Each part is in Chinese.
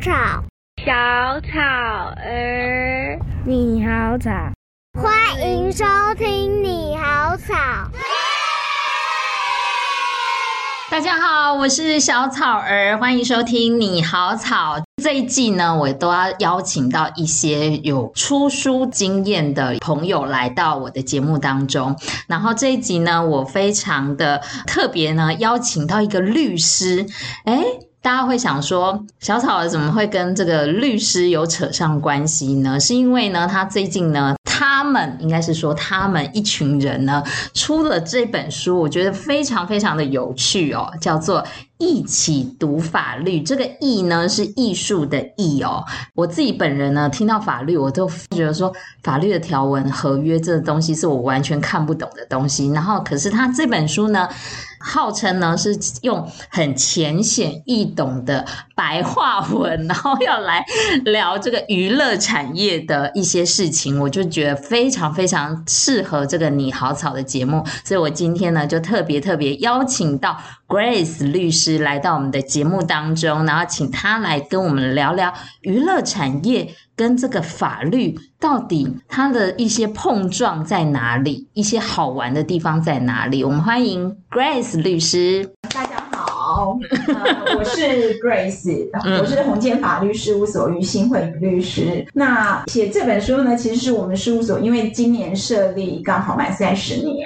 草，小草儿，你好草，欢迎收听你好草。大家好，我是小草儿，欢迎收听你好草。这一季呢，我都要邀请到一些有出书经验的朋友来到我的节目当中。然后这一集呢，我非常的特别呢，邀请到一个律师。诶，大家会想说，小草怎么会跟这个律师有扯上关系呢？是因为呢，他最近呢。他们应该是说，他们一群人呢出了这本书，我觉得非常非常的有趣哦，叫做《一起读法律》。这个“艺”呢是艺术的“艺”哦。我自己本人呢听到法律，我都觉得说法律的条文、合约这个东西是我完全看不懂的东西。然后，可是他这本书呢，号称呢是用很浅显易懂的白话文，然后要来聊这个娱乐产业的一些事情，我就觉得非常非常适合这个你好草的节目，所以我今天呢就特别特别邀请到 Grace 律师来到我们的节目当中，然后请他来跟我们聊聊娱乐产业跟这个法律到底它的一些碰撞在哪里，一些好玩的地方在哪里。我们欢迎 Grace 律师。大家好，呃、我是 Grace，我是宏建法律事务所于新慧律师。那写这本书呢，其实是我们事务所因为今年设立刚好满三十年。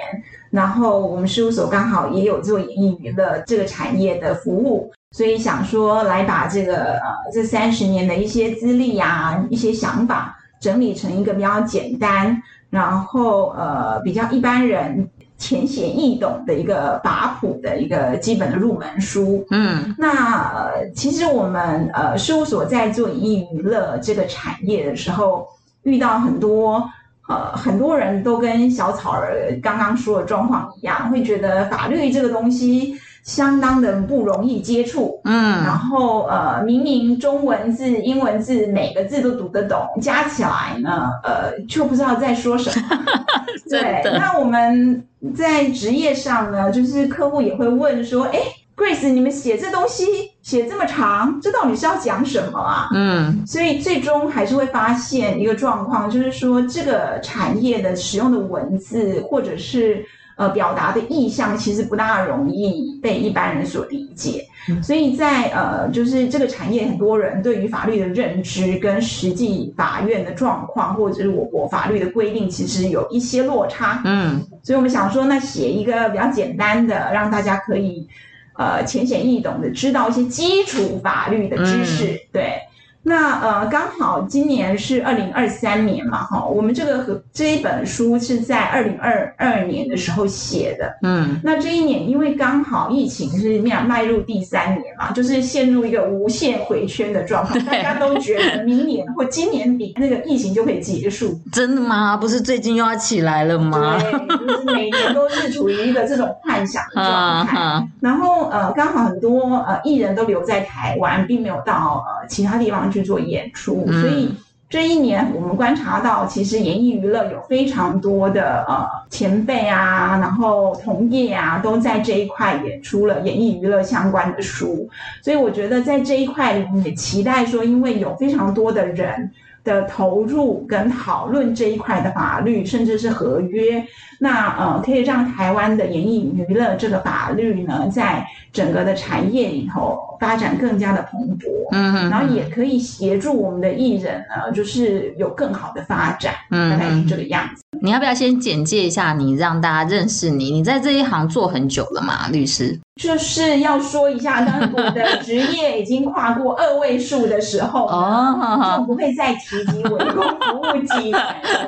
然后我们事务所刚好也有做演艺娱乐这个产业的服务，所以想说来把这个呃这三十年的一些资历呀、一些想法整理成一个比较简单，然后呃比较一般人浅显易懂的一个把谱的一个基本的入门书。嗯，那呃其实我们呃事务所在做演艺娱乐这个产业的时候，遇到很多。呃，很多人都跟小草儿刚刚说的状况一样，会觉得法律这个东西相当的不容易接触。嗯，然后呃，明明中文字、英文字每个字都读得懂，加起来呢，呃，却不知道在说什么。对，那我们在职业上呢，就是客户也会问说，哎。Grace，你们写这东西写这么长，这到底是要讲什么啊？嗯，所以最终还是会发现一个状况，就是说这个产业的使用的文字或者是呃表达的意向，其实不大容易被一般人所理解。嗯，所以在呃，就是这个产业很多人对于法律的认知跟实际法院的状况，或者是我国法律的规定，其实有一些落差。嗯，所以我们想说，那写一个比较简单的，让大家可以。呃，浅显易懂的知道一些基础法律的知识，嗯、对。那呃，刚好今年是二零二三年嘛，哈，我们这个和这一本书是在二零二二年的时候写的，嗯，那这一年因为刚好疫情是迈迈入第三年嘛，就是陷入一个无限回圈的状况，大家都觉得明年或今年底那个疫情就可以结束，真的吗？不是最近又要起来了吗？对，就是每年都是处于一个这种幻想的状态，然后呃，刚好很多呃艺人都留在台湾，并没有到呃其他地方。去做演出，所以这一年我们观察到，其实演艺娱乐有非常多的呃前辈啊，然后同业啊，都在这一块演出了演艺娱乐相关的书。所以我觉得在这一块，也期待说，因为有非常多的人的投入跟讨论这一块的法律，甚至是合约，那呃可以让台湾的演艺娱乐这个法律呢，在整个的产业里头。发展更加的蓬勃，嗯哼，然后也可以协助我们的艺人呢，就是有更好的发展，嗯，大概是这个样子。你要不要先简介一下你，让大家认识你？你在这一行做很久了嘛，律师？就是要说一下，当我的职业已经跨过二位数的时候，哦，就不会再提及我的公服务机，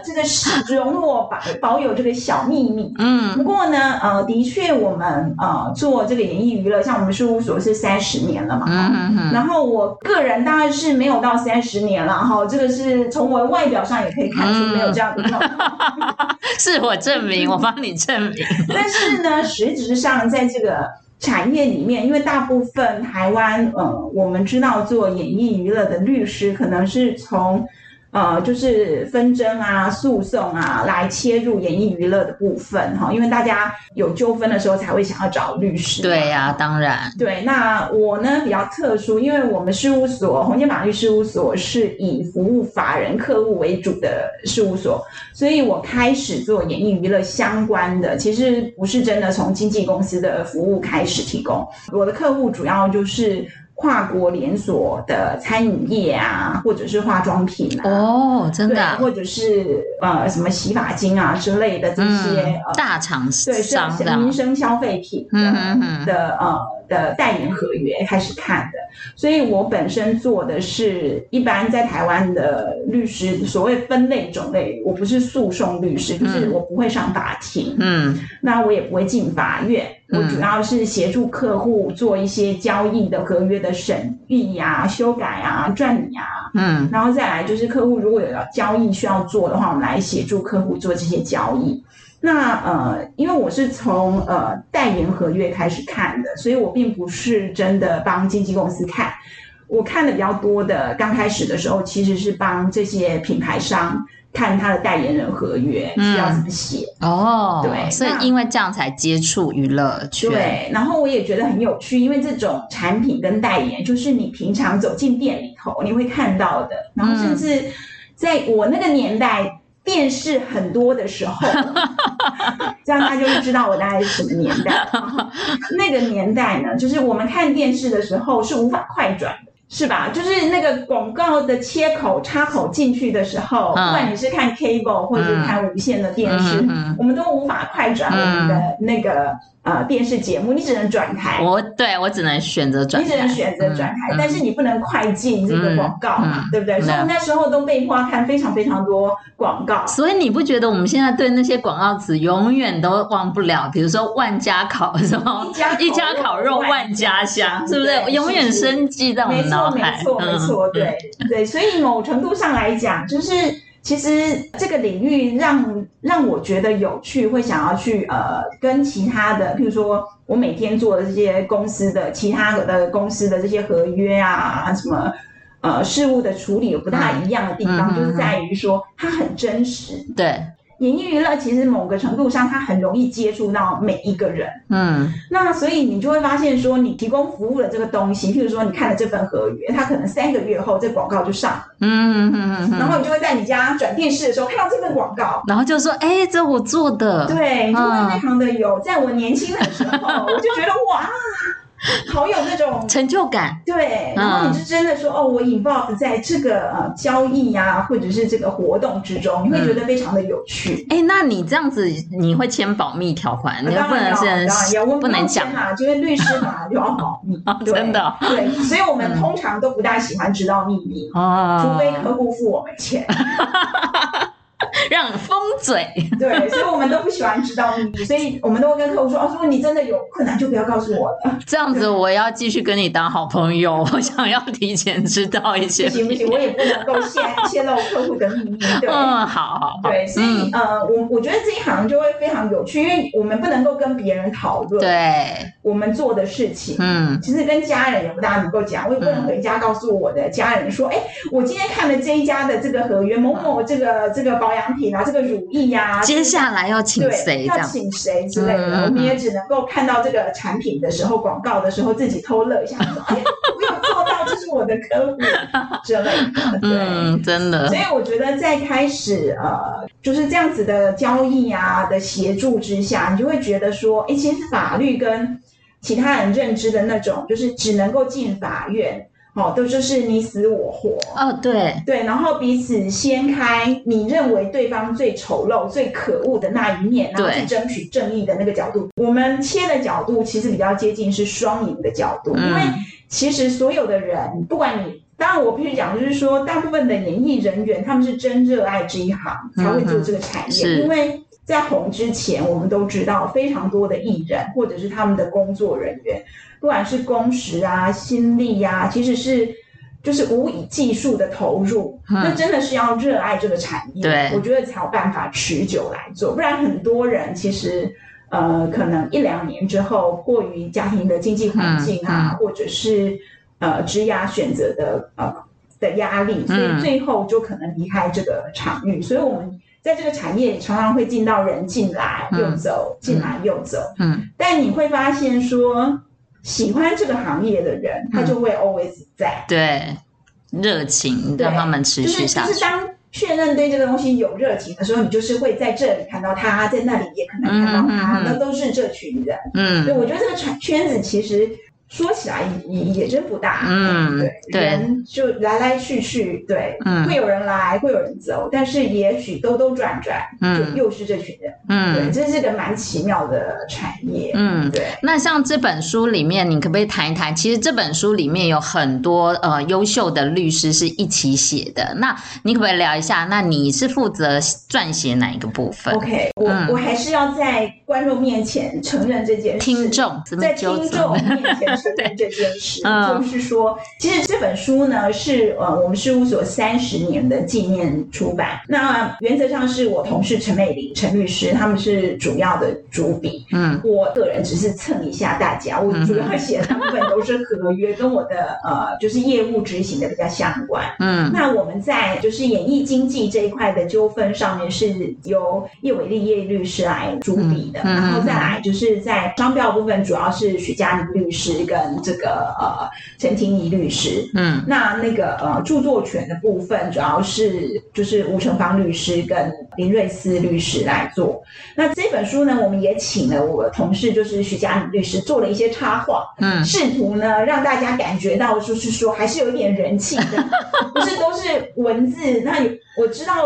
这个是容我保保有这个小秘密。嗯，不过呢，呃，的确我们呃做这个演艺娱乐，像我们事务所是三十年了嘛，嗯嗯，然后我个人当然是没有到三十年了哈，这个是从我的外表上也可以看出没有这样的状况。是我证明，我帮你证明。但是呢，实质上在这个产业里面，因为大部分台湾，呃，我们知道做演艺娱乐的律师，可能是从呃，就是纷争啊、诉讼啊，来切入演艺娱乐的部分哈，因为大家有纠纷的时候才会想要找律师。对呀、啊，当然。对，那我呢比较特殊，因为我们事务所红建法律事务所是以服务法人客户为主的事务所，所以我开始做演艺娱乐相关的，其实不是真的从经纪公司的服务开始提供，我的客户主要就是。跨国连锁的餐饮业啊，或者是化妆品啊，哦，真的、啊，或者是呃什么洗发精啊之类的这些、嗯呃、大厂商，对，是民生消费品的的呃的代言合约开始看的，所以我本身做的是一般在台湾的律师，所谓分类种类，我不是诉讼律师，就是我不会上法庭，嗯，那我也不会进法院。我主要是协助客户做一些交易的合约的审议呀、修改啊、转拟啊，嗯，然后再来就是客户如果有交易需要做的话，我们来协助客户做这些交易。那呃，因为我是从呃代言合约开始看的，所以我并不是真的帮经纪公司看。我看的比较多的，刚开始的时候其实是帮这些品牌商。看他的代言人合约需要怎么写、嗯、哦，对，所以因为这样才接触娱乐圈。对，然后我也觉得很有趣，因为这种产品跟代言，就是你平常走进店里头你会看到的，然后甚至在我那个年代、嗯、电视很多的时候，这样大家就会知道我大概是什么年代。那个年代呢，就是我们看电视的时候是无法快转的。是吧？就是那个广告的切口插口进去的时候，嗯、不管你是看 cable 或者是看无线的电视，嗯嗯、我们都无法快转我们的那个。呃，电视节目你只能转台，我对我只能选择转台，你只能选择转台，嗯、但是你不能快进这个广告嘛，嗯、对不对？嗯、所以我们那时候都被迫看非常非常多广告。所以你不觉得我们现在对那些广告词永远都忘不了？比如说万家烤什么一家烤肉万家香，是不是？永远生记在我们脑海。没错，没错，没错，对对。所以某程度上来讲，就是。其实这个领域让让我觉得有趣，会想要去呃跟其他的，譬如说我每天做的这些公司的其他的公司的这些合约啊，什么呃事务的处理有不大一样的地方，嗯、就是在于说它很真实。对。演艺娱乐其实某个程度上，它很容易接触到每一个人。嗯，那所以你就会发现说，你提供服务的这个东西，譬如说你看了这份合约，它可能三个月后这广告就上了。嗯嗯嗯嗯。然后你就会在你家转电视的时候看到这份广告，然后就说：“哎，这我做的。”对，就会非常的有。在我年轻的时候，我就觉得哇。好有那种成就感，对，然后你是真的说、嗯、哦，我 involve 在这个呃交易呀、啊，或者是这个活动之中，你会觉得非常的有趣。哎、嗯，那你这样子你会签保密条款？你不能是不能讲啊，因为律师嘛就要保密，真的。对，所以我们通常都不大喜欢知道秘密，哦、除非客户付我们钱。让封嘴，对，所以我们都不喜欢知道秘密，所以我们都会跟客户说：“哦，如果你真的有困难，就不要告诉我了。”这样子，我要继续跟你当好朋友。我想要提前知道一些，不行不行，我也不能够泄泄露客户的秘密。对，嗯，好好，对，所以、嗯、呃，我我觉得这一行就会非常有趣，因为我们不能够跟别人讨论对我们做的事情。嗯，其实跟家人也不大能够讲，我也不能回家告诉我的家人说：“哎、嗯，我今天看了这一家的这个合约，某某这个这个保养。”品啊，这个乳液呀、啊，接下来要请谁？要请谁之类的，嗯、我们也只能够看到这个产品的时候，广告的时候，自己偷乐一下，说：“哎，我有做到，这是我的客户之类的。”对，嗯，真的。所以我觉得在开始呃，就是这样子的交易啊的协助之下，你就会觉得说，哎，其实法律跟其他人认知的那种，就是只能够进法院。哦，都就是你死我活。哦，对。对，然后彼此掀开你认为对方最丑陋、最可恶的那一面，然后去争取正义的那个角度。我们切的角度其实比较接近是双赢的角度，嗯、因为其实所有的人，不管你，当然我必须讲，就是说大部分的演艺人员，他们是真热爱这一行才会做这个产业，嗯、因为在红之前，我们都知道非常多的艺人或者是他们的工作人员。不管是工时啊、心力呀、啊，其实是就是无以计数的投入，那、嗯、真的是要热爱这个产业，对，我觉得才有办法持久来做。不然很多人其实呃，可能一两年之后，迫于家庭的经济环境啊，嗯嗯、或者是呃职涯选择的呃的压力，所以最后就可能离开这个场域。嗯、所以我们在这个产业常常会进到人进来又走，进、嗯、来又走。嗯，但你会发现说，喜欢这个行业的人，他就会 always 在。对，热情让他们持续下去。就是当确认对这个东西有热情的时候，你就是会在这里看到他，在那里也可能看到他，那、嗯、都是这群人。嗯，对，我觉得这个圈圈子其实。说起来也也真不大，嗯，对，对人就来来去去，对，嗯，会有人来，会有人走，但是也许兜兜转转，嗯，就又是这群人，嗯，对，这是个蛮奇妙的产业，嗯，对。那像这本书里面，你可不可以谈一谈？其实这本书里面有很多呃优秀的律师是一起写的，那你可不可以聊一下？那你是负责撰写哪一个部分？OK，我、嗯、我还是要在观众面前承认这件事，听众在听众 面前。对这件事，就是说，其实这本书呢是呃我们事务所三十年的纪念出版。那原则上是我同事陈美玲陈律师他们是主要的主笔，嗯，我个人只是蹭一下大家。我主要写的部分都是合约，跟我的呃就是业务执行的比较相关。嗯，那我们在就是演艺经济这一块的纠纷上面是由叶伟丽叶律师来主笔的，然后再来就是在商标部分主要是许佳宁律师。跟这个呃陈婷仪律师，嗯，那那个呃著作权的部分主要是就是吴成芳律师跟林瑞思律师来做。那这本书呢，我们也请了我同事就是徐佳敏律师做了一些插画，嗯，试图呢让大家感觉到就是说还是有一点人气的，不是都是文字。那我知道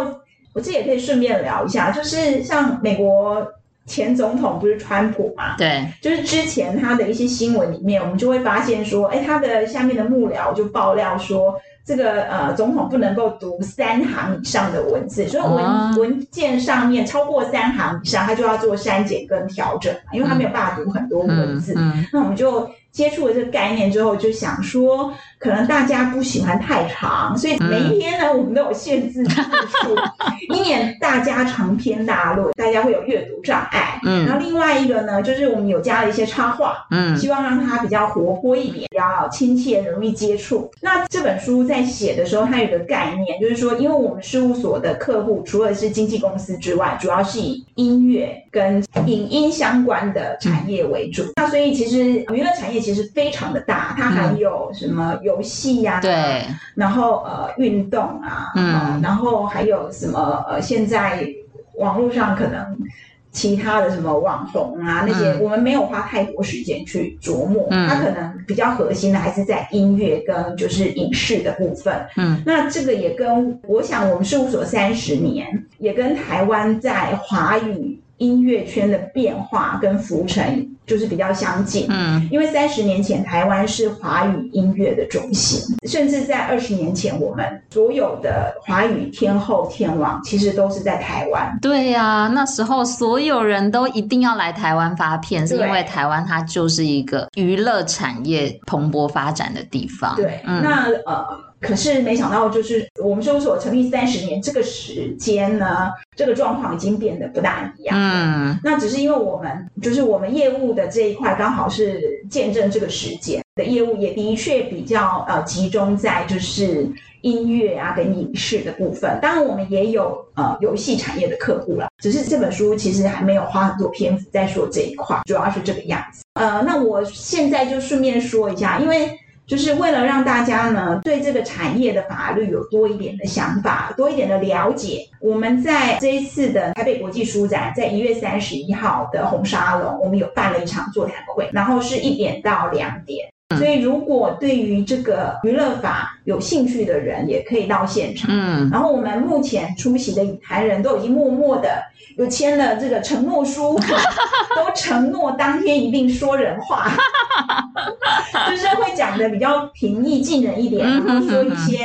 我这也可以顺便聊一下，就是像美国。前总统不是川普嘛？对，就是之前他的一些新闻里面，我们就会发现说，哎，他的下面的幕僚就爆料说，这个呃总统不能够读三行以上的文字，所以文、哦、文件上面超过三行以上，他就要做删减跟调整，因为他没有办法读很多文字。嗯嗯嗯、那我们就。接触了这个概念之后，就想说，可能大家不喜欢太长，所以每一天呢，嗯、我们都有限制字数，以免大家长篇大论，大家会有阅读障碍。嗯，然后另外一个呢，就是我们有加了一些插画，嗯，希望让它比较活泼一点，比较亲切，容易接触。那这本书在写的时候，它有个概念，就是说，因为我们事务所的客户除了是经纪公司之外，主要是以音乐跟影音相关的产业为主。嗯、那所以其实娱乐产业。其实非常的大，它还有什么游戏呀？对，然后呃运动啊，嗯，然后还有什么呃现在网络上可能其他的什么网红啊那些，我们没有花太多时间去琢磨，嗯，它可能比较核心的还是在音乐跟就是影视的部分，嗯，那这个也跟我想我们事务所三十年，也跟台湾在华语音乐圈的变化跟浮沉。就是比较相近，嗯，因为三十年前台湾是华语音乐的中心，甚至在二十年前，我们所有的华语天后天王其实都是在台湾。对呀、啊，那时候所有人都一定要来台湾发片，是因为台湾它就是一个娱乐产业蓬勃发展的地方。对，嗯、那呃。可是没想到，就是我们事务所成立三十年这个时间呢，这个状况已经变得不大一样。嗯，那只是因为我们就是我们业务的这一块刚好是见证这个时间的业务，也的确比较呃集中在就是音乐啊跟影视的部分。当然，我们也有呃游戏产业的客户了，只是这本书其实还没有花很多篇幅在说这一块，主要是这个样子。呃，那我现在就顺便说一下，因为。就是为了让大家呢对这个产业的法律有多一点的想法，多一点的了解。我们在这一次的台北国际书展，在一月三十一号的红沙龙，我们有办了一场座谈会，然后是一点到两点。所以如果对于这个娱乐法有兴趣的人，也可以到现场。嗯，然后我们目前出席的与谈人都已经默默的有签了这个承诺书，都承诺当天一定说人话。就是会讲的比较平易近人一点，然后说一些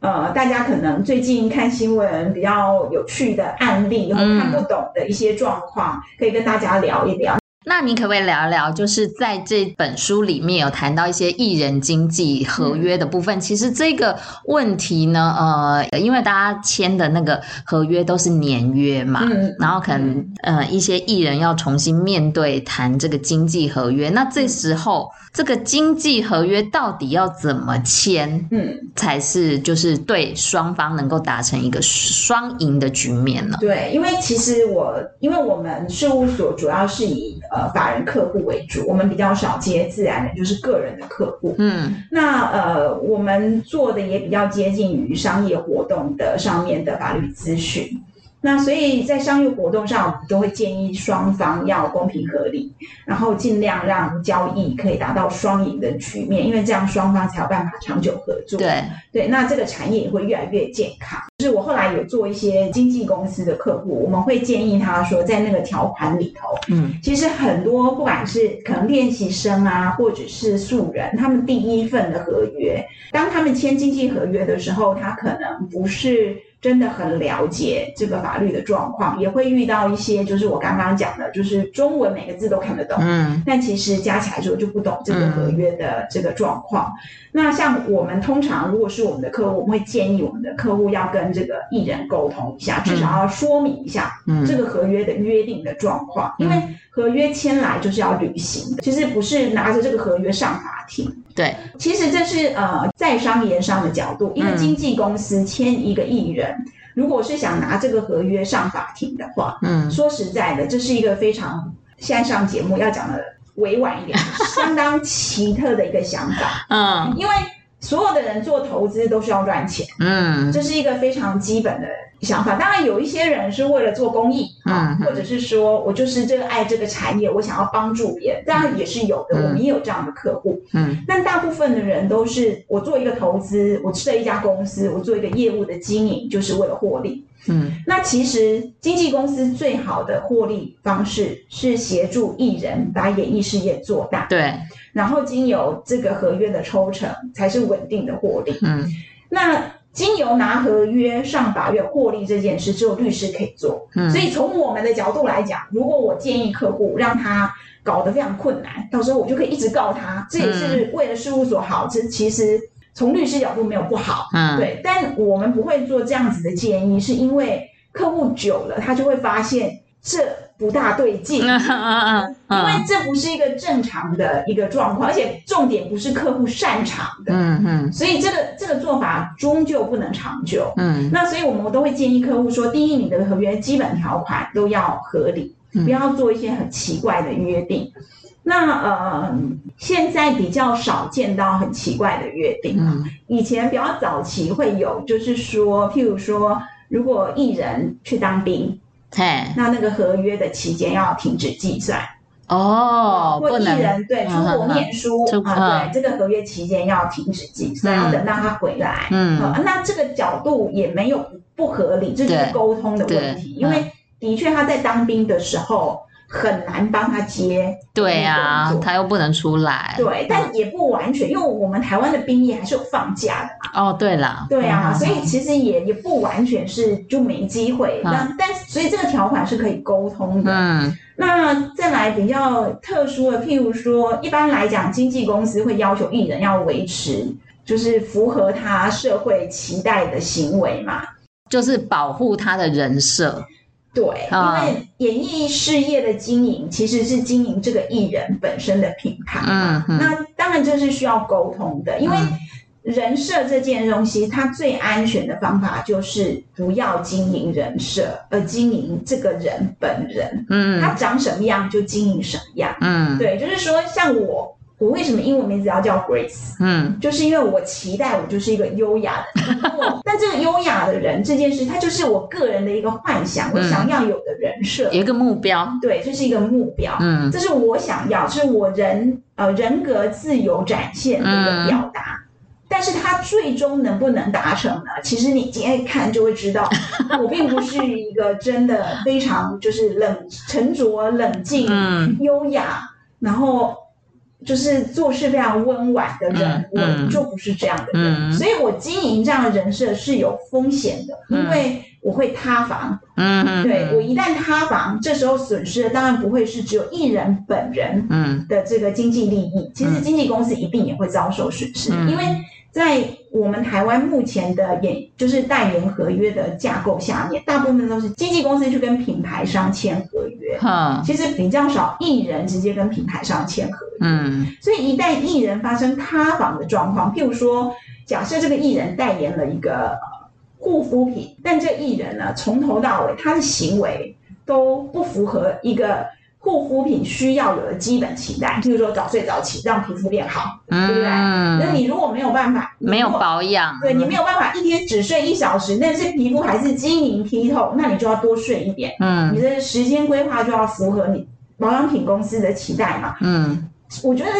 呃，大家可能最近看新闻比较有趣的案例，然后看不懂的一些状况，可以跟大家聊一聊。那你可不可以聊一聊，就是在这本书里面有谈到一些艺人经济合约的部分？嗯、其实这个问题呢，呃，因为大家签的那个合约都是年约嘛，嗯、然后可能呃一些艺人要重新面对谈这个经济合约，那这时候这个经济合约到底要怎么签，嗯，才是就是对双方能够达成一个双赢的局面呢？对，因为其实我因为我们事务所主要是以呃，法人客户为主，我们比较少接自然人，就是个人的客户。嗯，那呃，我们做的也比较接近于商业活动的上面的法律咨询。那所以在商业活动上，我们都会建议双方要公平合理，然后尽量让交易可以达到双赢的局面，因为这样双方才有办法长久合作。对对，那这个产业也会越来越健康。就是我后来有做一些经纪公司的客户，我们会建议他说，在那个条款里头，嗯，其实很多不管是可能练习生啊，或者是素人，他们第一份的合约，当他们签经纪合约的时候，他可能不是。真的很了解这个法律的状况，也会遇到一些，就是我刚刚讲的，就是中文每个字都看得懂，嗯，但其实加起来之后就不懂这个合约的这个状况。嗯、那像我们通常如果是我们的客户，我们会建议我们的客户要跟这个艺人沟通一下，至少要说明一下这个合约的约定的状况，嗯、因为合约签来就是要履行的，其实不是拿着这个合约上法庭。对，其实这是呃在商言商的角度，一个经纪公司签一个艺人，嗯、如果是想拿这个合约上法庭的话，嗯，说实在的，这是一个非常现在上节目要讲的委婉一点，相当奇特的一个想法，嗯，因为所有的人做投资都是要赚钱，嗯，这是一个非常基本的。想法当然有一些人是为了做公益啊，或者是说我就是这个爱这个产业，我想要帮助别人，当然也是有的，我们也有这样的客户。嗯，但大部分的人都是我做一个投资，我设一家公司，我做一个业务的经营，就是为了获利。嗯，那其实经纪公司最好的获利方式是协助艺人把演艺事业做大。对，然后经由这个合约的抽成才是稳定的获利。嗯，那。经由拿合约上法院获利这件事，只有律师可以做。嗯，所以从我们的角度来讲，如果我建议客户让他搞得非常困难，到时候我就可以一直告他，这也是为了事务所好。这其实从律师角度没有不好。嗯，对。但我们不会做这样子的建议，是因为客户久了，他就会发现这。不大对劲，嗯嗯嗯，因为这不是一个正常的一个状况，而且重点不是客户擅长的，嗯嗯，所以这个这个做法终究不能长久，嗯，那所以我们都会建议客户说，第一，你的合约基本条款都要合理，不要做一些很奇怪的约定。那呃，现在比较少见到很奇怪的约定，嗯，以前比较早期会有，就是说，譬如说，如果艺人去当兵。嘿，那那个合约的期间要停止计算。哦，或艺人对出国念书啊，对这个合约期间要停止计算，要等到他回来。嗯，那这个角度也没有不合理，这就是沟通的问题。因为的确他在当兵的时候很难帮他接，对啊，他又不能出来。对，但也不完全，因为我们台湾的兵役还是有放假的嘛。哦，对啦，对啊，所以其实也也不完全是就没机会。那但所以这个条款是可以沟通的。嗯，那再来比较特殊的，譬如说，一般来讲，经纪公司会要求艺人要维持，就是符合他社会期待的行为嘛，就是保护他的人设。对，因为演艺事业的经营其实是经营这个艺人本身的品牌嘛。嗯，那当然这是需要沟通的，因为人设这件东西，它最安全的方法就是不要经营人设，而经营这个人本人。嗯，他长什么样就经营什么样。嗯，对，就是说像我。我为什么英文名字要叫 Grace？嗯，就是因为我期待我就是一个优雅的人。但这个优雅的人这件事，它就是我个人的一个幻想，我想要有的人设，一个目标。对，这是一个目标。嗯，这是我想要，是我人呃人格自由展现的一个表达。但是它最终能不能达成呢？其实你今天看就会知道，我并不是一个真的非常就是冷沉着冷静、优雅，然后。就是做事非常温婉的人，嗯、我就不是这样的人，嗯、所以我经营这样的人设是有风险的，嗯、因为我会塌房，嗯嗯，对，我一旦塌房，这时候损失的当然不会是只有艺人本人嗯。的这个经济利益，嗯、其实经纪公司一定也会遭受损失，嗯、因为在我们台湾目前的演就是代言合约的架构下面，大部分都是经纪公司去跟品牌商签合约，嗯、其实比较少艺人直接跟品牌商签合约，嗯，所以一旦艺人发生塌房的状况，譬如说，假设这个艺人代言了一个。护肤品，但这艺人呢，从头到尾他的行为都不符合一个护肤品需要有的基本期待，譬如说早睡早起，让皮肤变好，对不对？嗯、那你如果没有办法，没有保养，对，你没有办法一天只睡一小时，但是皮肤还是晶莹剔透，那你就要多睡一点。嗯，你的时间规划就要符合你保养品公司的期待嘛。嗯，我觉得。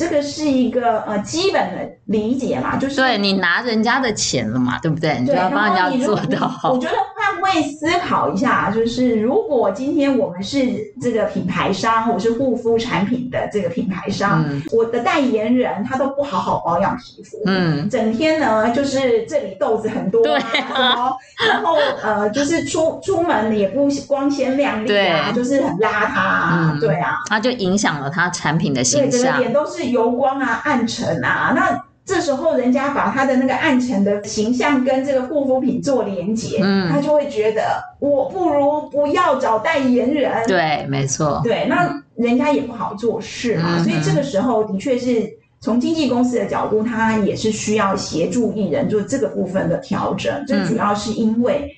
这个是一个呃基本的理解嘛，就是对你拿人家的钱了嘛，对不对？你就要帮人家做到。我觉得换位思考一下，就是如果今天我们是这个品牌商，我是护肤产品的这个品牌商，嗯、我的代言人他都不好好保养皮肤，嗯，整天呢就是这里痘子很多，对啊，然后呃就是出出门也不光鲜亮丽啊，就是很邋遢啊，嗯、对啊，那就影响了他产品的形象，对，脸都是。油光啊，暗沉啊，那这时候人家把他的那个暗沉的形象跟这个护肤品做连接，嗯，他就会觉得我不如不要找代言人，对，没错，对，那人家也不好做事嘛，嗯、所以这个时候的确是从经纪公司的角度，他也是需要协助艺人做这个部分的调整，这主要是因为。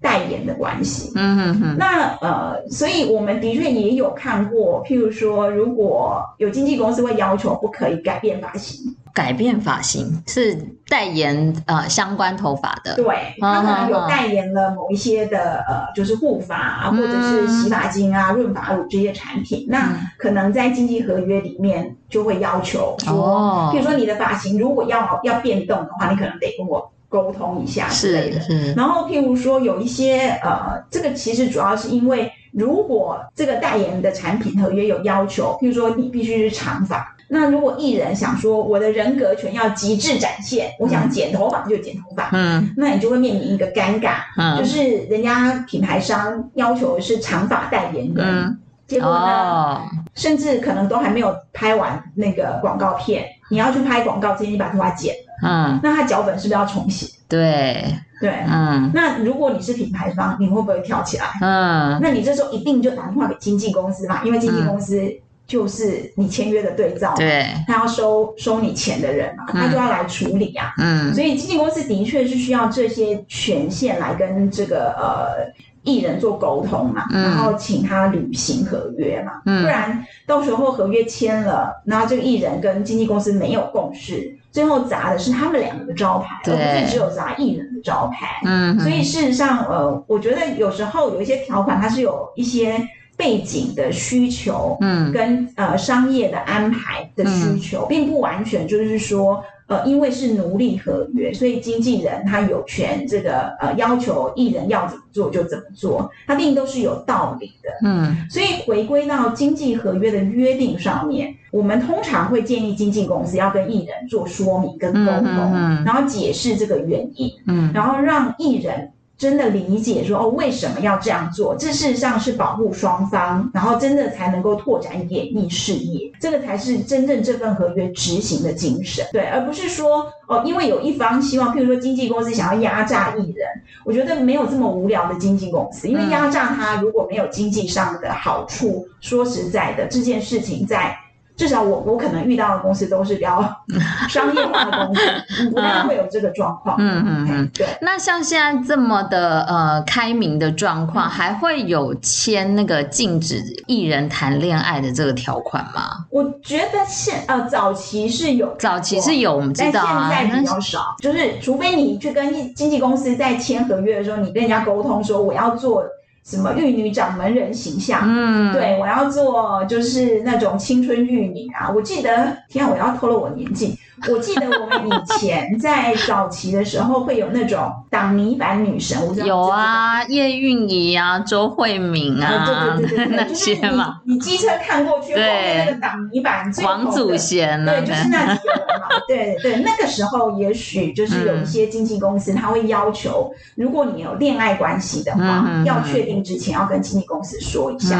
代言的关系，嗯嗯嗯，那呃，所以我们的确也有看过，譬如说，如果有经纪公司会要求不可以改变发型，改变发型是代言呃相关头发的，对，他可能有代言了某一些的呃，就是护发啊，或者是洗发精啊、润发乳这些产品，那可能在经纪合约里面就会要求说，譬如说你的发型如果要要变动的话，你可能得跟我。沟通一下之类的，是是，然后譬如说有一些呃，这个其实主要是因为，如果这个代言的产品合约有要求，譬如说你必须是长发，那如果艺人想说我的人格权要极致展现，我想剪头发就剪头发，嗯，那你就会面临一个尴尬，嗯，就是人家品牌商要求是长发代言人，嗯，结果呢，哦，甚至可能都还没有拍完那个广告片，你要去拍广告之前，你把头发剪。嗯，那他脚本是不是要重写？对。对，嗯，那如果你是品牌方，你会不会跳起来？嗯，那你这时候一定就打电话给经纪公司嘛，因为经纪公司就是你签约的对照，对，他要收收你钱的人嘛，他就要来处理啊，嗯，所以经纪公司的确是需要这些权限来跟这个呃艺人做沟通嘛，然后请他履行合约嘛，嗯。不然到时候合约签了，然后这个艺人跟经纪公司没有共识。最后砸的是他们两个的招牌，对。而不是只有砸艺人的招牌。嗯，所以事实上，呃，我觉得有时候有一些条款，它是有一些背景的需求，嗯，跟呃商业的安排的需求，嗯、并不完全就是说。呃，因为是奴隶合约，所以经纪人他有权这个呃要求艺人要怎么做就怎么做，他一定都是有道理的。嗯，所以回归到经纪合约的约定上面，我们通常会建议经纪公司要跟艺人做说明跟沟通，嗯嗯嗯、然后解释这个原因，嗯，然后让艺人。真的理解说哦，为什么要这样做？这事实上是保护双方，然后真的才能够拓展演艺事业，这个才是真正这份合约执行的精神，对，而不是说哦，因为有一方希望，譬如说经纪公司想要压榨艺人，我觉得没有这么无聊的经纪公司，因为压榨他如果没有经济上的好处，说实在的，这件事情在。至少我我可能遇到的公司都是比较 商业化的公司，不太会有这个状况。嗯嗯嗯，对。那像现在这么的呃开明的状况，嗯、还会有签那个禁止艺人谈恋爱的这个条款吗？我觉得现呃早期是有，早期是有，我们知道现在比较少。就是除非你去跟经纪公司在签合约的时候，你跟人家沟通说我要做。什么玉女掌门人形象？嗯，对，我要做就是那种青春玉女啊！我记得，天啊，我要透露我年纪。我记得我们以前在早期的时候会有那种挡泥板女神，我知道有啊，叶蕴仪啊，周慧敏啊，啊对对对对，那些嘛。你机车看过去后面那个挡泥板，王祖贤对，就是那几个人嘛。对对，那个时候也许就是有一些经纪公司他会要求，如果你有恋爱关系的话，要确定之前要跟经纪公司说一下。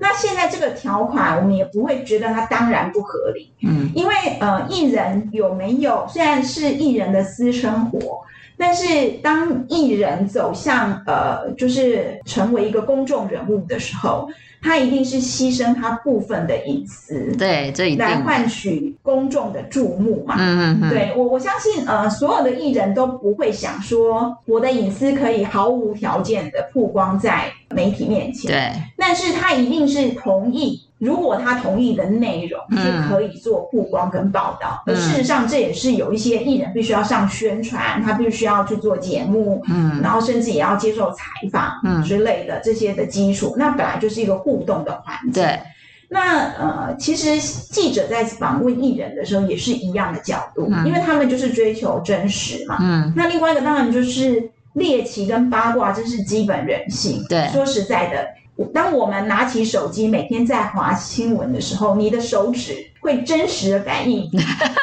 那现在这个条款，我们也不会觉得它当然不合理。嗯，因为呃，艺人有没有虽然是艺人的私生活，但是当艺人走向呃，就是成为一个公众人物的时候，他一定是牺牲他部分的隐私，对，这一定来换取公众的注目嘛。嗯嗯嗯，对我我相信呃，所有的艺人都不会想说我的隐私可以毫无条件的曝光在媒体面前。对，但是他一定是同意。如果他同意的内容是可以做曝光跟报道，而、嗯、事实上这也是有一些艺人必须要上宣传，他必须要去做节目，嗯，然后甚至也要接受采访，嗯。之类的这些的基础，那本来就是一个互动的环节。对，那呃，其实记者在访问艺人的时候也是一样的角度，嗯、因为他们就是追求真实嘛，嗯，那另外一个当然就是猎奇跟八卦，这是基本人性。对，说实在的。当我们拿起手机，每天在划新闻的时候，你的手指会真实的反应。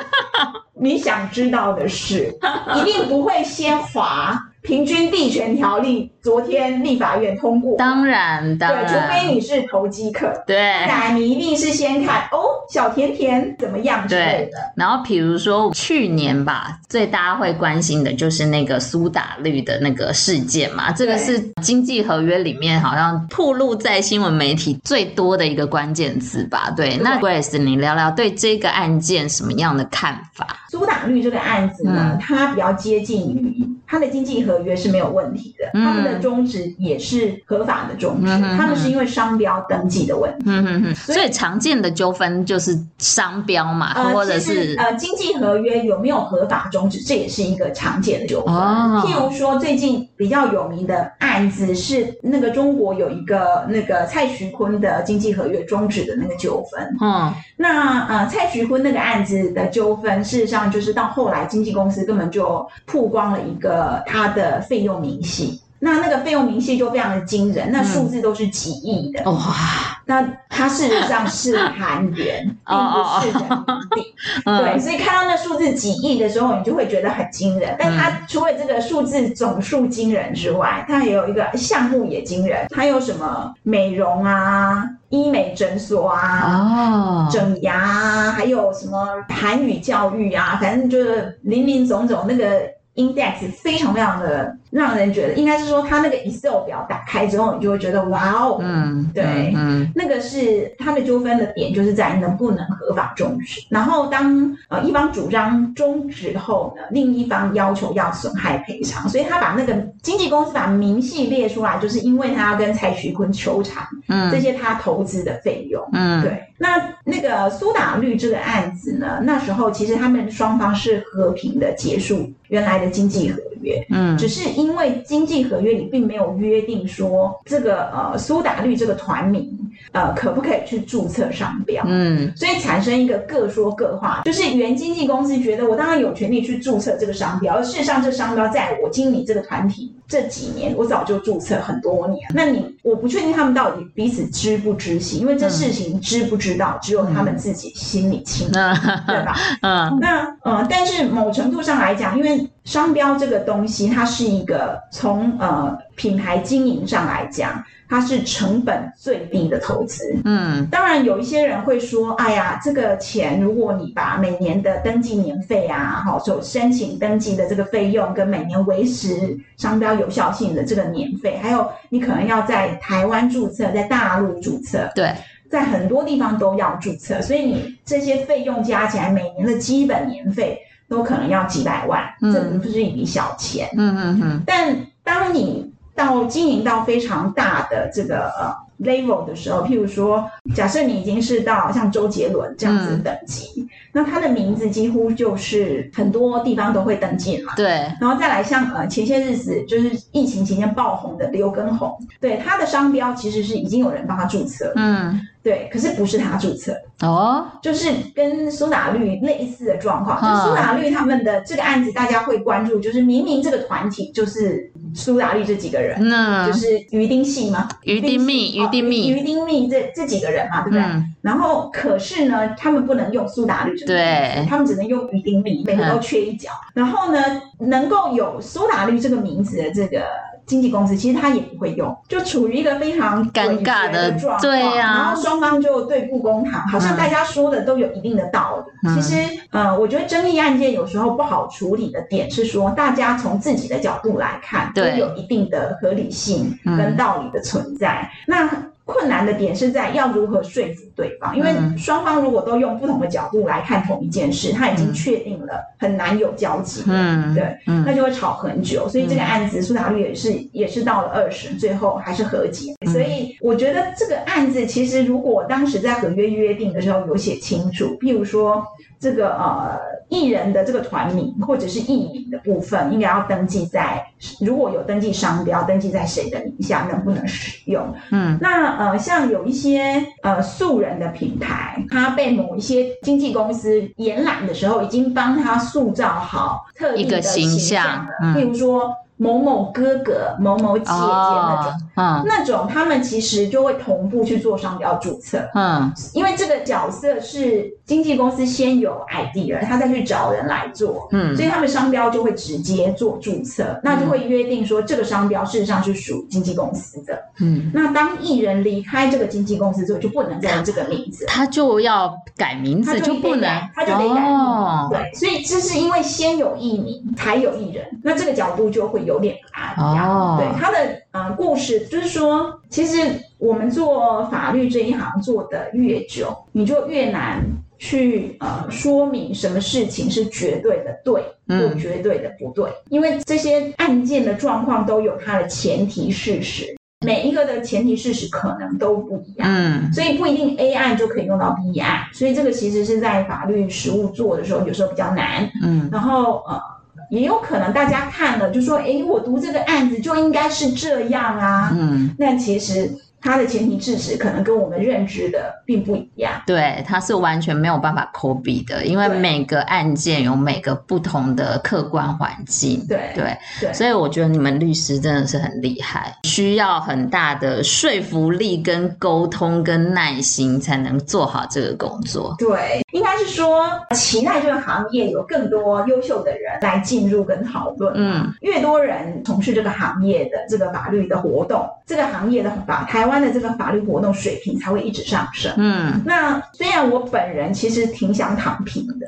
你想知道的事，一定不会先滑。平均地权条例昨天立法院通过，当然，当然，对，除非你是投机客，对，那你一定是先看哦，小甜甜怎么样之类的。然后比如说去年吧，最大家会关心的就是那个苏打绿的那个事件嘛，这个是经济合约里面好像曝露在新闻媒体最多的一个关键词吧。对，对，那 Grace，你聊聊对这个案件什么样的看法？苏打绿这个案子呢，嗯、它比较接近于它的经济合约是没有问题的，他们的终止也是合法的终止，他们是因为商标登记的问题。嗯嗯嗯。所以常见的纠纷就是商标嘛，或者是呃经济合约有没有合法终止，这也是一个常见的纠纷。譬如说最近比较有名的案子是那个中国有一个那个蔡徐坤的经济合约终止的那个纠纷。嗯，那呃蔡徐坤那个案子的纠纷，事实上就是到后来经纪公司根本就曝光了一个。呃，他的费用明细，那那个费用明细就非常的惊人，那数字都是几亿的哇、嗯！那它事实上是韩元，并不是人民币。对，所以看到那数字几亿的时候，你就会觉得很惊人。但它除了这个数字总数惊人之外，它还有一个项目也惊人，它有什么美容啊、医美诊所啊、哦、整牙啊，还有什么韩语教育啊，反正就是林林总总那个。Index 非常非常的让人觉得，应该是说他那个 Excel 表打开之后，你就会觉得哇哦，嗯，对，嗯，那个是他的纠纷的点，就是在能不能合法终止。然后当呃一方主张终止后呢，另一方要求要损害赔偿，所以他把那个经纪公司把明细列出来，就是因为他要跟蔡徐坤求偿，嗯，这些他投资的费用，嗯，对。那那个苏打绿这个案子呢，那时候其实他们双方是和平的结束原来的经济合约，嗯，只是因为经济合约里并没有约定说这个呃苏打绿这个团名呃可不可以去注册商标，嗯，所以产生一个各说各话，就是原经纪公司觉得我当然有权利去注册这个商标，而事实上这商标在我经理这个团体这几年我早就注册很多年，那你我不确定他们到底彼此知不知情，因为这事情知不知道只有他们自己心里清楚，对吧？嗯，那呃，但是某程度上来讲，因为商标这个东西，它是一个从呃品牌经营上来讲，它是成本最低的投资。嗯，当然有一些人会说，哎呀，这个钱如果你把每年的登记年费啊，好，就申请登记的这个费用，跟每年维持商标有效性的这个年费，还有你可能要在台湾注册，在大陆注册，对，在很多地方都要注册，所以你这些费用加起来，每年的基本年费。都可能要几百万，这不是一笔小钱。嗯嗯嗯。但当你到经营到非常大的这个呃 level 的时候，譬如说，假设你已经是到像周杰伦这样子的等级，那他的名字几乎就是很多地方都会登记嘛。对，然后再来像呃前些日子就是疫情期间爆红的刘畊宏，对，他的商标其实是已经有人帮他注册，嗯，对，可是不是他注册。哦，就是跟苏打绿类似的状况，就苏打绿他们的这个案子大家会关注，就是明明这个团体就是苏打绿这几个人，嗯，就是鱼丁系吗？鱼丁密，鱼丁密，鱼丁密这这几个人嘛，对不对？嗯、然后可是呢，他们不能用苏打绿对，他们只能用鱼丁力，每个都缺一角。嗯、然后呢，能够有苏打绿这个名字的这个。经纪公司其实他也不会用，就处于一个非常尴尬的状况，对呀、啊。然后双方就对簿公堂，好像大家说的都有一定的道理。嗯、其实，呃，我觉得争议案件有时候不好处理的点是说，大家从自己的角度来看，都有一定的合理性跟道理的存在。嗯、那。困难的点是在要如何说服对方，因为双方如果都用不同的角度来看同一件事，他已经确定了很难有交集，嗯，对，嗯，那就会吵很久。所以这个案子苏打绿也是也是到了二审，最后还是和解。所以我觉得这个案子其实如果当时在合约约定的时候有写清楚，譬如说这个呃。艺人的这个团名或者是艺名的部分，应该要登记在，如果有登记商标，登记在谁的名下，能不能使用？嗯，那呃，像有一些呃素人的品牌，他被某一些经纪公司延揽的时候，已经帮他塑造好特定的形象了，嗯，譬如说。某某哥哥、某某姐姐那种，嗯，那种他们其实就会同步去做商标注册，嗯，因为这个角色是经纪公司先有 ID 了，他再去找人来做，嗯，所以他们商标就会直接做注册，那就会约定说这个商标事实上是属经纪公司的，嗯，那当艺人离开这个经纪公司之后，就不能再用这个名字，他就要改名字，就不能，他就得改名，对，所以这是因为先有艺名才有艺人，那这个角度就会有。有点啊，哦、对他的呃故事，就是说，其实我们做法律这一行做得越久，你就越难去呃说明什么事情是绝对的对，或绝对的不对，嗯、因为这些案件的状况都有它的前提事实，每一个的前提事实可能都不一样，嗯，所以不一定 A 案就可以用到 B 案，所以这个其实是在法律实务做的时候，有时候比较难，嗯，然后呃。也有可能大家看了就说，哎，我读这个案子就应该是这样啊。嗯，那其实。它的前提事实可能跟我们认知的并不一样，对，它是完全没有办法 copy 的，因为每个案件有每个不同的客观环境，对对对，所以我觉得你们律师真的是很厉害，需要很大的说服力、跟沟通、跟耐心，才能做好这个工作。对，是说期待这个行业有更多优秀的人来进入跟讨论，嗯，越多人从事这个行业的这个法律的活动，这个行业的法台。台湾的这个法律活动水平才会一直上升。嗯，那虽然我本人其实挺想躺平的，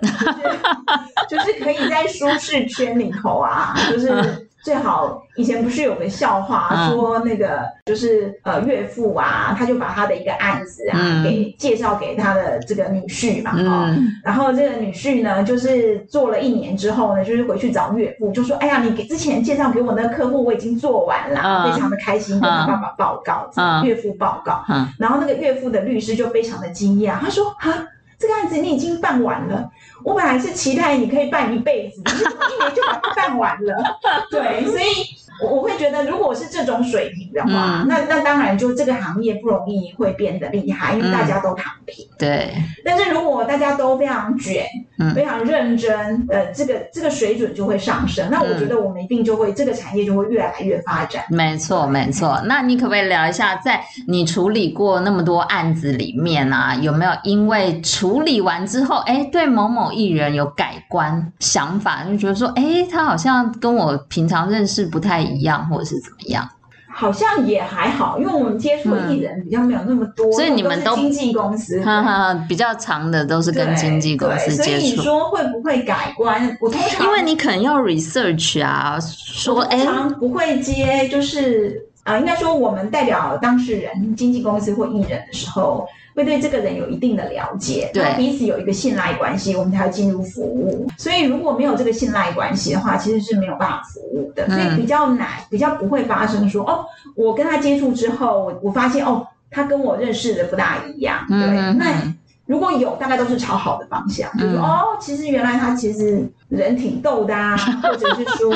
就是 就是可以在舒适圈里头啊，就是。最好以前不是有个笑话说那个就是呃岳父啊，他就把他的一个案子啊给介绍给他的这个女婿嘛，哦，然后这个女婿呢就是做了一年之后呢，就是回去找岳父，就说哎呀，你给之前介绍给我那个客户我已经做完了，非常的开心跟他爸爸报告，岳父报告，然后那个岳父的律师就非常的惊讶，他说啊。这个案子你已经办完了，我本来是期待你可以办一辈子，你一年就把它办完了，对，所以。我我会觉得，如果是这种水平的话，嗯、那那当然就这个行业不容易会变得厉害，因为大家都躺平。嗯、对。但是如果大家都非常卷，嗯、非常认真，呃，这个这个水准就会上升。那我觉得我们一定就会、嗯、这个产业就会越来越发展。没错，没错。那你可不可以聊一下，在你处理过那么多案子里面啊，有没有因为处理完之后，哎，对某某艺人有改观想法，就觉得说，哎，他好像跟我平常认识不太一样。一样，或者是怎么样？好像也还好，因为我们接触的艺人比较没有那么多，嗯、所以你们都经纪公司，哈哈，比较长的都是跟经纪公司接触。所以你说会不会改观？我通常因为你可能要 research 啊，说哎，通常不会接，就是啊、呃，应该说我们代表当事人、经纪公司或艺人的时候。会对这个人有一定的了解，对，彼此有一个信赖关系，我们才会进入服务。所以如果没有这个信赖关系的话，其实是没有办法服务的，所以比较难，比较不会发生说哦，我跟他接触之后，我我发现哦，他跟我认识的不大一样，对，嗯、那。如果有，大概都是朝好的方向，就是哦，其实原来他其实人挺逗的啊，或者是说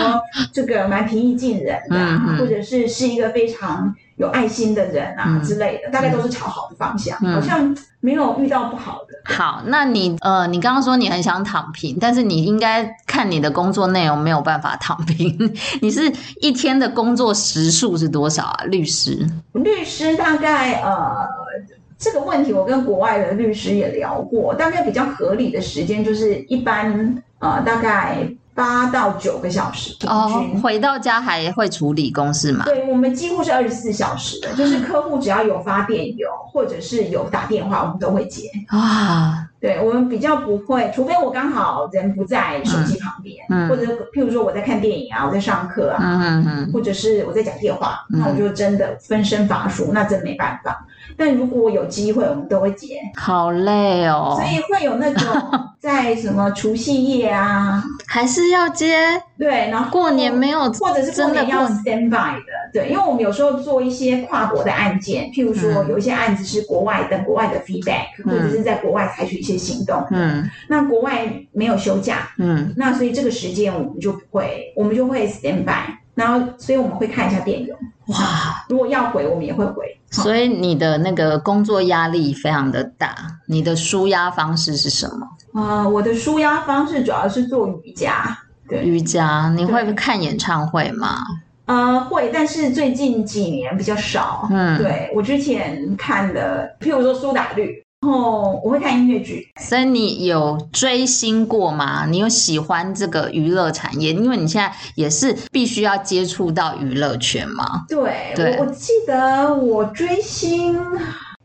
这个蛮平易近人的、啊嗯嗯，或者是是一个非常有爱心的人啊、嗯、之类的，大概都是朝好的方向，嗯、好像没有遇到不好的。好，那你呃，你刚刚说你很想躺平，但是你应该看你的工作内容没有办法躺平。你是一天的工作时数是多少啊？律师？律师大概呃。这个问题我跟国外的律师也聊过，大概比较合理的时间就是一般呃大概八到九个小时平均。哦，回到家还会处理公事吗？对，我们几乎是二十四小时的，就是客户只要有发电邮或者是有打电话，我们都会接。啊，对，我们比较不会，除非我刚好人不在手机旁边，嗯，或者譬如说我在看电影啊，我在上课啊，嗯嗯嗯，或者是我在讲电话，那我就真的分身乏术，那真没办法。但如果有机会，我们都会接。好累哦，所以会有那种在什么除夕夜啊，还是要接。对，然后过年没有，或者是过年要 stand by 的。对，因为我们有时候做一些跨国的案件，譬如说有一些案子是国外的，国外的 feedback，嗯，或者是在国外采取一些行动。嗯，那国外没有休假。嗯，那所以这个时间我们就不会，我们就会 stand by。然后，所以我们会看一下电邮。哇，如果要回，我们也会回。所以你的那个工作压力非常的大。你的舒压方式是什么？啊、呃，我的舒压方式主要是做瑜伽。对，瑜伽，你会看演唱会吗？呃，会，但是最近几年比较少。嗯，对，我之前看的，譬如说苏打绿。然后我会看音乐剧，所以你有追星过吗？你有喜欢这个娱乐产业？因为你现在也是必须要接触到娱乐圈嘛。对，对，我我记得我追星，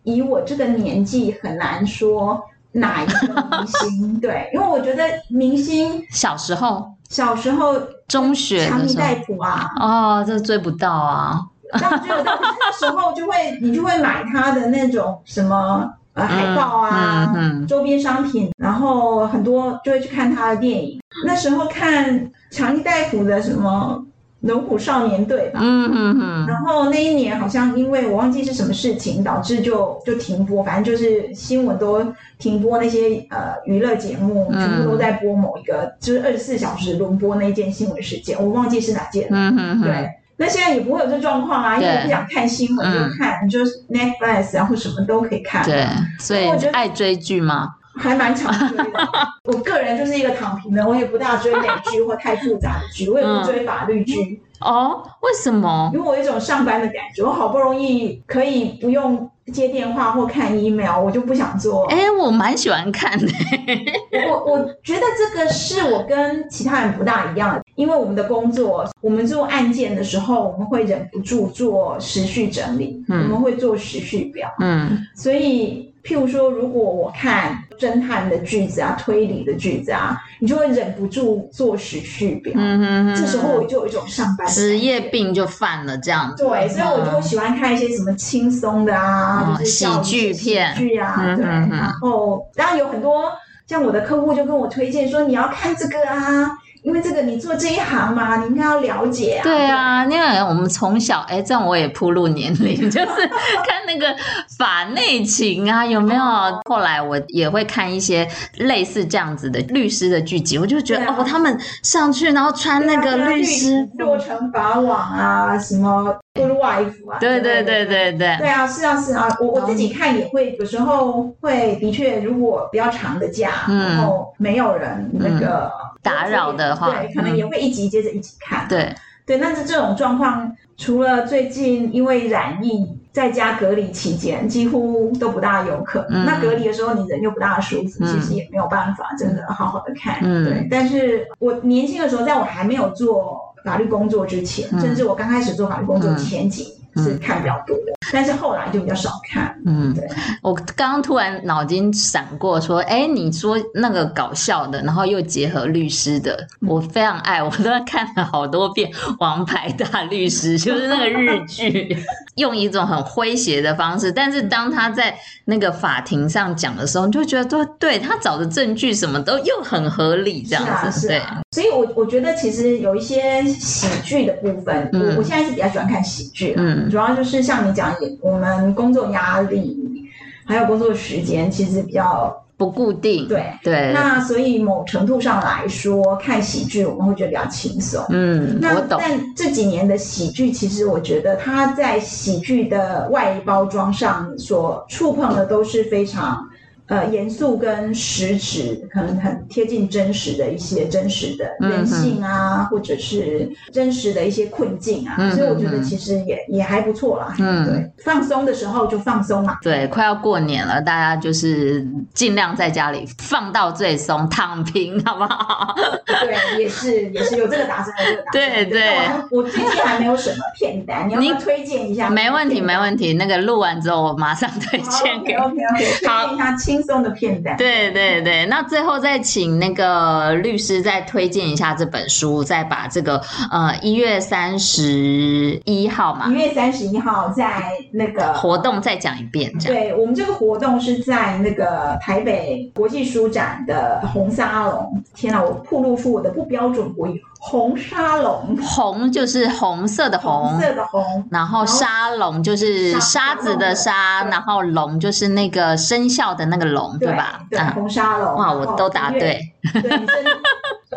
以我这个年纪很难说哪一个明星。对，因为我觉得明星小时候，小时候中学强尼戴普啊，哦，这追不到啊。那追得到，那时候就会 你就会买他的那种什么。呃，海报啊，嗯嗯、周边商品，然后很多就会去看他的电影。那时候看强尼戴普的什么《龙虎少年队》吧，嗯嗯嗯。然后那一年好像因为我忘记是什么事情，导致就就停播，反正就是新闻都停播，那些呃娱乐节目全部都在播某一个，嗯、就是二十四小时轮播那件新闻事件，我忘记是哪件了。嗯嗯对。那现在也不会有这状况啊，因为我不想看新闻就看，嗯、就是 Netflix 然后什么都可以看。对，所以我觉得爱追剧吗？还蛮常追的。我个人就是一个躺平的，我也不大追美剧或太复杂的剧，我也不追法律剧。嗯、哦，为什么？因为我有一种上班的感觉，我好不容易可以不用接电话或看 email，我就不想做。哎、欸，我蛮喜欢看的。我我觉得这个是我跟其他人不大一样的。因为我们的工作，我们做案件的时候，我们会忍不住做时序整理，嗯、我们会做时序表。嗯，所以譬如说，如果我看侦探的句子啊、推理的句子啊，你就会忍不住做时序表。嗯哼哼，这时候我就有一种上班职业病就犯了这样子。对，所以我就会喜欢看一些什么轻松的啊，嗯、喜剧片、喜剧啊，嗯、对。然后当然有很多像我的客户就跟我推荐说，你要看这个啊。因为这个，你做这一行嘛，你应该要了解啊。对啊，因为我们从小，哎，这样我也铺路年龄，就是看那个法内情啊，有没有？后来我也会看一些类似这样子的律师的剧集，我就觉得、啊、哦，他们上去然后穿那个律师服，做成法网啊，什么 Good Wife 啊。对对对对对。对啊，是啊是啊，我我自己看也会，有时候会的确，如果比较长的假，嗯、然后没有人那个。嗯打扰的话，对，可能也会一集接着一集看。对，对，但是这种状况，除了最近因为染疫在家隔离期间，几乎都不大有可能。嗯、那隔离的时候，你人又不大舒服，嗯、其实也没有办法真的好好的看。嗯，对。但是我年轻的时候，在我还没有做法律工作之前，嗯、甚至我刚开始做法律工作前几年。嗯是看比较多的，但是后来就比较少看。嗯，对。我刚刚突然脑筋闪过，说，哎，你说那个搞笑的，然后又结合律师的，我非常爱，我都在看了好多遍《王牌大律师》，就是那个日剧，用一种很诙谐的方式，但是当他在那个法庭上讲的时候，你就觉得都，对，他找的证据什么都又很合理，这样子，是啊，是啊。所以我我觉得其实有一些喜剧的部分，我、嗯、我现在是比较喜欢看喜剧，嗯，主要就是像你讲的，我们工作压力还有工作时间其实比较不固定。对对。那所以某程度上来说，看喜剧我们会觉得比较轻松。嗯，那我懂。但这几年的喜剧，其实我觉得它在喜剧的外包装上所触碰的都是非常。呃，严肃跟实质可能很贴近真实的一些真实的人性啊，嗯、或者是真实的一些困境啊，嗯、所以我觉得其实也也还不错啦。嗯，对，放松的时候就放松嘛。对，快要过年了，大家就是尽量在家里放到最松，躺平，好不好？对，也是也是有这个打算，有这个打算。对对，我最近还没有什么片单，你要要推荐一下？没问题，没问题。那个录完之后，我马上推荐给。OK OK，好，推荐一下轻松的片段。对对对，那最后再请那个律师再推荐一下这本书，再把这个呃一月三十一号嘛，一月三十一号在那个活动再讲一遍。对，我们这个活动是在那个台北国际书展的红沙龙。天哪，我暴露出我的不标准国语。红沙龙，红就是红色的红，红色的红，然后沙龙就是沙子的沙，然后龙就是那个生肖的那个龙，对吧？对，红沙龙。哇，我都答对。对，真的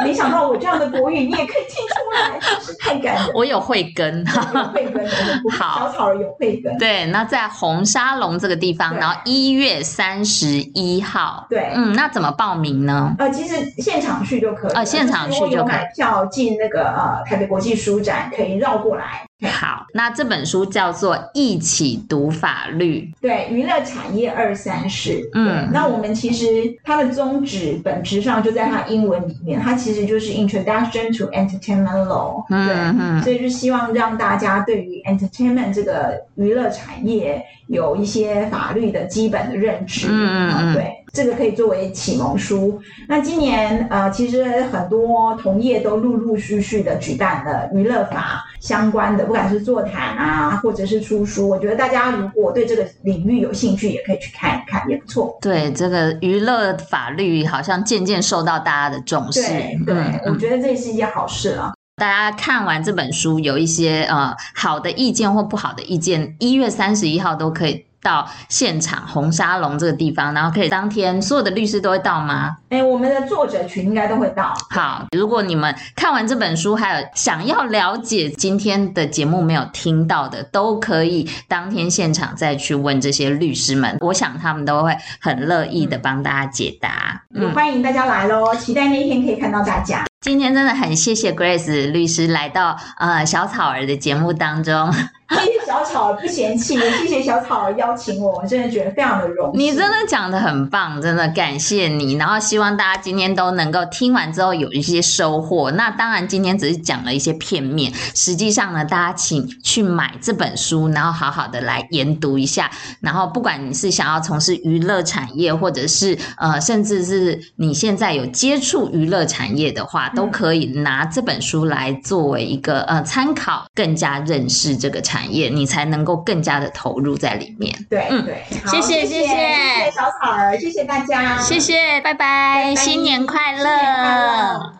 没想到我这样的国语你也可以听出来，真是太感人。我有慧根，有慧根，好，小草儿有慧根。对，那在红沙龙这个地方，然后一月三十一号，对，嗯，那怎么报名呢？呃，其实现场去就可以，呃，现场去就可以买票。进那个呃台北国际书展可以绕过来。好，那这本书叫做《一起读法律》，对，娱乐产业二三事。嗯，那我们其实它的宗旨本质上就在它英文里面，它其实就是 Introduction to Entertainment Law。嗯，对，嗯，所以就希望让大家对于 Entertainment 这个娱乐产业有一些法律的基本的认知。嗯嗯，对。这个可以作为启蒙书。那今年呃，其实很多同业都陆陆续续的举办了娱乐法相关的，不管是座谈啊，或者是出书。我觉得大家如果对这个领域有兴趣，也可以去看一看，也不错。对，这个娱乐法律好像渐渐受到大家的重视。对，对嗯、我觉得这是一件好事了。大家看完这本书，有一些呃好的意见或不好的意见，一月三十一号都可以。到现场红沙龙这个地方，然后可以当天所有的律师都会到吗？哎，我们的作者群应该都会到。好，如果你们看完这本书，还有想要了解今天的节目没有听到的，都可以当天现场再去问这些律师们，我想他们都会很乐意的帮大家解答。嗯，欢迎大家来喽，期待那一天可以看到大家。今天真的很谢谢 Grace 律师来到呃小草儿的节目当中，谢谢小草儿不嫌弃，谢谢小草儿邀请我，我真的觉得非常的荣幸。你真的讲的很棒，真的感谢你。然后希望大家今天都能够听完之后有一些收获。那当然今天只是讲了一些片面，实际上呢，大家请去买这本书，然后好好的来研读一下。然后不管你是想要从事娱乐产业，或者是呃，甚至是你现在有接触娱乐产业的话。都可以拿这本书来作为一个呃参考，更加认识这个产业，你才能够更加的投入在里面。对，嗯，对，谢谢，谢谢，谢谢小草儿，谢谢大家，谢谢，拜拜，拜拜，新年快乐。